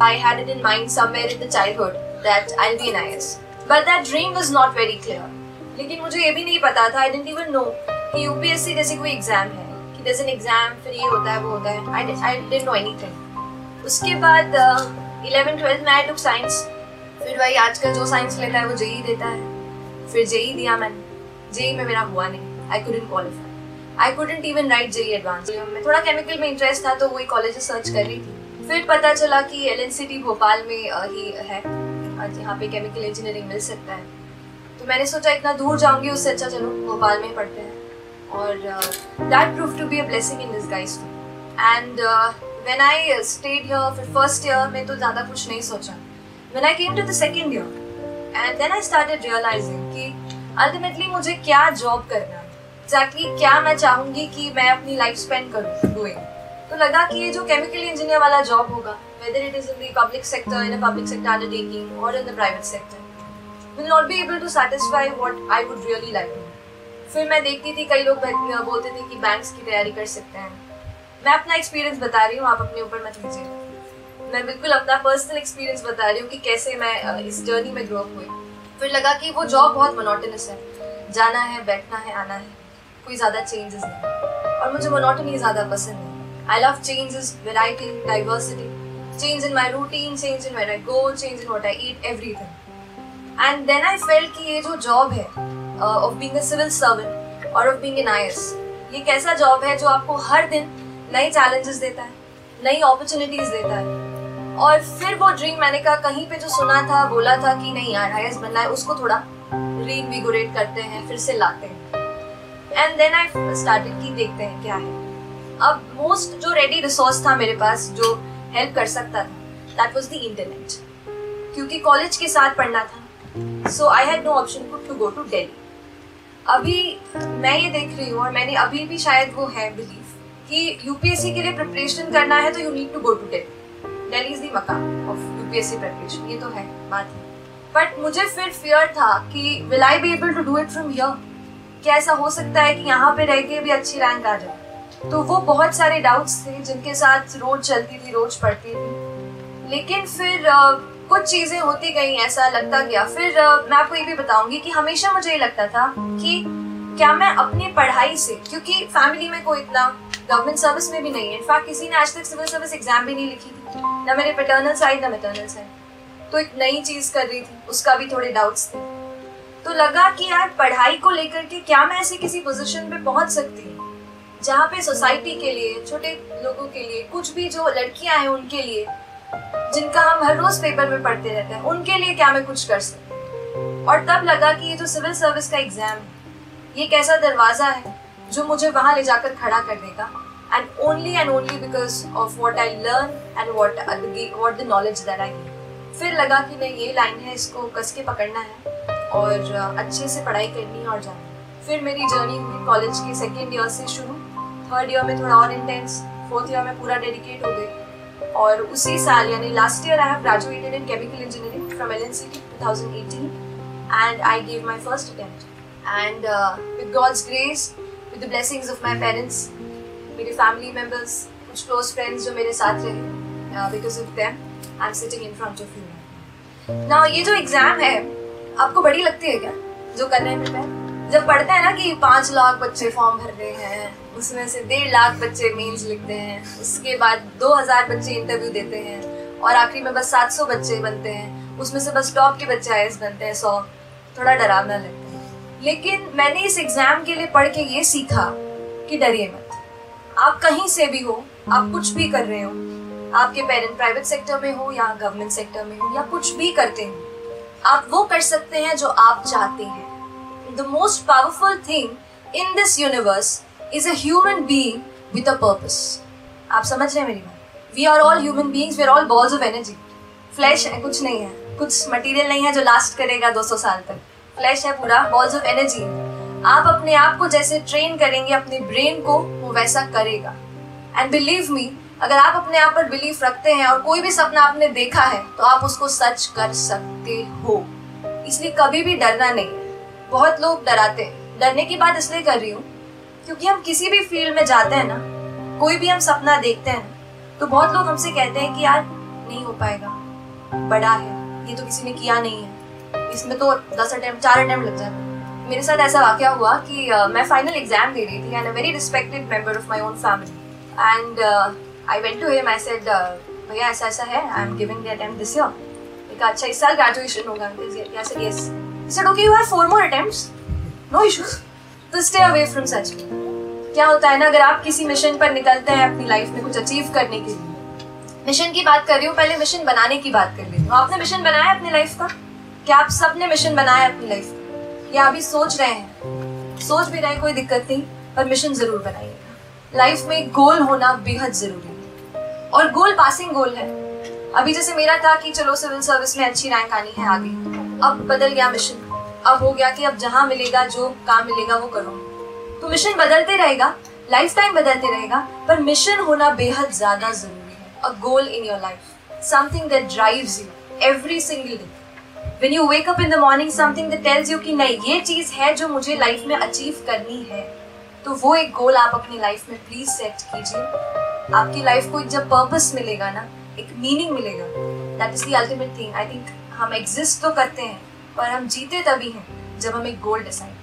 I had it in mind somewhere in the childhood that I'll be an IS. But that dream was not very clear. लेकिन मुझे ये भी नहीं पता था I didn't even know कि UPSC जैसे कोई एग्ज़ाम है कि there's an exam फिर ये होता है वो होता है। I, I didn't know anything. उसके बाद इलेवन ट्वेल्थ में आई टुक साइंस फिर भाई आजकल जो साइंस लेता है वो जेई देता है। फिर जेई दिया मैंने। जेई में मेरा हुआ नहीं। I couldn't qualify I couldn't even write JEE advance में थोड़ा केमिकल में इंटरेस्ट था तो वही कॉलेज सर्च कर रही थी। फिर पता चला कि एल एन भोपाल में ही है। यहाँ पे केमिकल इंजीनियरिंग मिल सकता है। तो मैंने सोचा, इतना दूर जाऊँगी, उससे अच्छा चलो, भोपाल में पढ़ते हैं। और that prove to be a blessing in this guys and when I stayed here फिर फ़र्स्ट ईयर में तो ज़्यादा कुछ नहीं सोचा। When I came to the second year and then I started realising कि अल्टीमेटली मुझे क्या जॉब करना है। एग्जैक्टली क्या मैं चाहूँगी कि मैं अपनी लाइफ स्पेंड करूँ डूइंग तो लगा कि ये जो केमिकल इंजीनियर वाला जॉब होगा, whether it is in the public sector, in a public sector undertaking, or in the private sector, will not be able to satisfy what I would फिर मैं देखती थी, कई लोग बोलते थे कि बैंक्स की तैयारी कर सकते हैं। मैं अपना एक्सपीरियंस बता रही हूँ, आप अपने ऊपर मत लीजिए मैं बिल्कुल अपना पर्सनल एक्सपीरियंस बता रही हूँ कि कैसे मैं इस जर्नी में ग्रो अप हुई। फिर लगा कि वो जॉब बहुत मोनोटनस है। जाना है, बैठना है, आना है, कोई ज़्यादा चेंजेस नहीं। और मुझे मोनोटनी ज़्यादा पसंद नहीं I love changes variety diversity change in my routine, change in where I go, change in what I eat, everything. And then I felt कि ये जो job है uh, of being a civil servant और of being an IS, ये कैसा job है जो आपको हर दिन नई challenges देता है नई opportunities देता है और फिर वो ड्रीम मैंने कहा कहीं पे जो सुना था बोला था कि नहीं यार आई बनना है उसको थोड़ा रीइनविगोरेट करते हैं फिर से लाते हैं एंड देन आई स्टार्टेड की देखते हैं क्या है अब मोस्ट जो रेडी रिसोर्स था मेरे पास, जो हेल्प कर सकता था दैट वॉज़ द इंटरनेट क्योंकि कॉलेज के साथ पढ़ना था so I had no option to go to Delhi अभी मैं ये देख रही हूँ और मैंने अभी भी शायद वो है बिलीव कि यूपीएससी के लिए प्रिपरेशन करना है तो you need to go to Delhi Delhi is the mecca of UPSC preparation ये तो है, बात है। बट मुझे फिर फियर था कि will I be able to do it from here क्या ऐसा हो सकता है कि यहाँ पे रह के भी अच्छी रैंक आ जाए। तो वो बहुत सारे डाउट्स थे जिनके साथ रोज चलती थी, रोज पढ़ती थी। लेकिन फिर कुछ चीज़ें होती गई, ऐसा लगता गया। फिर मैं आपको ये भी बताऊँगी कि हमेशा मुझे ये लगता था कि क्या मैं अपनी पढ़ाई से, क्योंकि फैमिली में कोई इतना गवर्नमेंट सर्विस में भी नहीं है। इनफैक्ट किसी ने आज तक सिविल सर्विस एग्ज़ाम भी नहीं लिखी थी। ना मेरे पेटर्नल साइड ना मेटर्नल साइड तो एक नई चीज़ कर रही थी, उसका भी थोड़े डाउट्स थे। तो लगा कि यार, पढ़ाई को लेकर के क्या मैं ऐसी किसी पोजिशन पे पहुँच सकती हूँ? जहाँ पे सोसाइटी के लिए, छोटे लोगों के लिए, कुछ भी जो लड़कियाँ हैं उनके लिए, जिनका हम हर रोज पेपर में पढ़ते रहते हैं, उनके लिए क्या मैं कुछ कर सकती और तब लगा कि ये जो सिविल सर्विस का एग्ज़ाम है, ये एक ऐसा दरवाज़ा है जो मुझे वहाँ ले जाकर खड़ा कर देगा and only and only because of what I learn and what the knowledge I फिर लगा कि नहीं, ये लाइन है, इसको कस के पकड़ना है और अच्छे से पढ़ाई करनी है और जाना फिर मेरी जर्नी हुई कॉलेज के सेकेंड ईयर से शुरू थर्ड ईयर में थोड़ा और इंटेंस फोर्थ ईयर में पूरा डेडिकेट हो गई और उसी साल यानी last year I have graduated in chemical engineering from LNCT 2018 and I gave my first attempt. And uh, with God's grace, with the blessings of my parents, मेरे family members, कुछ क्लोज फ्रेंड्स जो मेरे साथ रहे, because of of I am sitting in front of you. Now ये जो exam है, आपको बड़ी लगती है क्या? जो कर रहे हैं प्रिपेयर? जब पढ़ते हैं ना कि पाँच लाख बच्चे फॉर्म भर रहे हैं, उसमें से डेढ़ लाख बच्चे मेंस लिखते हैं, उसके बाद दो हज़ार बच्चे इंटरव्यू देते हैं, और आखिरी में बस सात सौ बच्चे बनते हैं, उसमें से बस टॉप के बच्चे आई बनते हैं, सौ। थोड़ा डरावना लगता है। लेकिन मैंने इस एग्ज़ाम के लिए पढ़ के ये सीखा कि डरिए मत। आप कहीं से भी हो, आप कुछ भी कर रहे हो, आपके पेरेंट प्राइवेट सेक्टर में हो या गवर्नमेंट सेक्टर में हो, या कुछ भी करते हो, आप वो कर सकते हैं जो आप चाहते हैं। The most powerful thing in this universe is a human being with a purpose आप समझ रहे हैं मेरी बात? We are all human beings we are all balls of energy flash है, कुछ नहीं है। कुछ मटेरियल नहीं है जो लास्ट करेगा 200 साल तक। फ्लैश है पूरा बॉल्स ऑफ़ एनर्जी आप अपने आप को जैसे ट्रेन करेंगे, अपने ब्रेन को वो वैसा करेगा। एंड बिलीव मी अगर आप अपने आप पर बिलीव रखते हैं और कोई भी सपना आपने देखा है तो आप उसको सच कर सकते हो। इसलिए कभी भी डरना नहीं। है बहुत लोग डराते हैं। डरने की बात इसलिए कर रही हूँ क्योंकि हम किसी भी फ़ील्ड में जाते हैं ना कोई भी हम सपना देखते हैं तो बहुत लोग हमसे कहते हैं कि यार नहीं हो पाएगा। बड़ा है ये तो किसी ने किया नहीं है। इसमें तो दस अटेम्प्ट चार अटेम्प्ट लग जाते मेरे साथ ऐसा वाक्य हुआ कि uh, मैं फाइनल एग्ज़ाम दे रही थी and a very respected member of my own family and I went to him I said भैया ऐसा ऐसा है I am giving the attempt this year कहा अच्छा इस साल ग्रेजुएशन होगा yes he said okay you have four more attempts no issues तो स्टे अवे फ्रॉम सच क्या होता है ना, अगर आप किसी मिशन पर निकलते हैं अपनी लाइफ में कुछ अचीव करने के लिए। मिशन की बात कर रही हूँ, पहले मिशन बनाने की बात कर लेती हूँ। आपने मिशन बनाया अपनी लाइफ का? क्या आप सबने मिशन बनाया अपनी लाइफ का? या अभी सोच रहे हैं? सोच भी रहे कोई दिक्कत नहीं, पर मिशन ज़रूर बनाइएगा। लाइफ में गोल होना बेहद ज़रूरी है। और गोल पासिंग गोल है। अभी जैसे मेरा था कि चलो सिविल सर्विस में अच्छी रैंक आनी है आगे। अब बदल गया मिशन अब हो गया कि अब जहाँ मिलेगा, जो काम मिलेगा, वो करूँ। तो मिशन बदलते रहेगा लाइफ टाइम बदलते रहेगा, पर मिशन होना बेहद ज़्यादा ज़रूरी है। A goal in your life something that drives you every single day when you wake up in the morning, something that tells you कि नहीं, ये चीज़ है जो मुझे लाइफ में अचीव करनी है तो वो एक गोल आप अपनी लाइफ में प्लीज़ सेट कीजिए। आपकी लाइफ को एक जब पर्पस मिलेगा ना एक मीनिंग मिलेगा। That is the ultimate thing I think हम एग्जिस्ट तो करते हैं, पर हम जीते तभी हैं जब हम एक गोल डिसाइड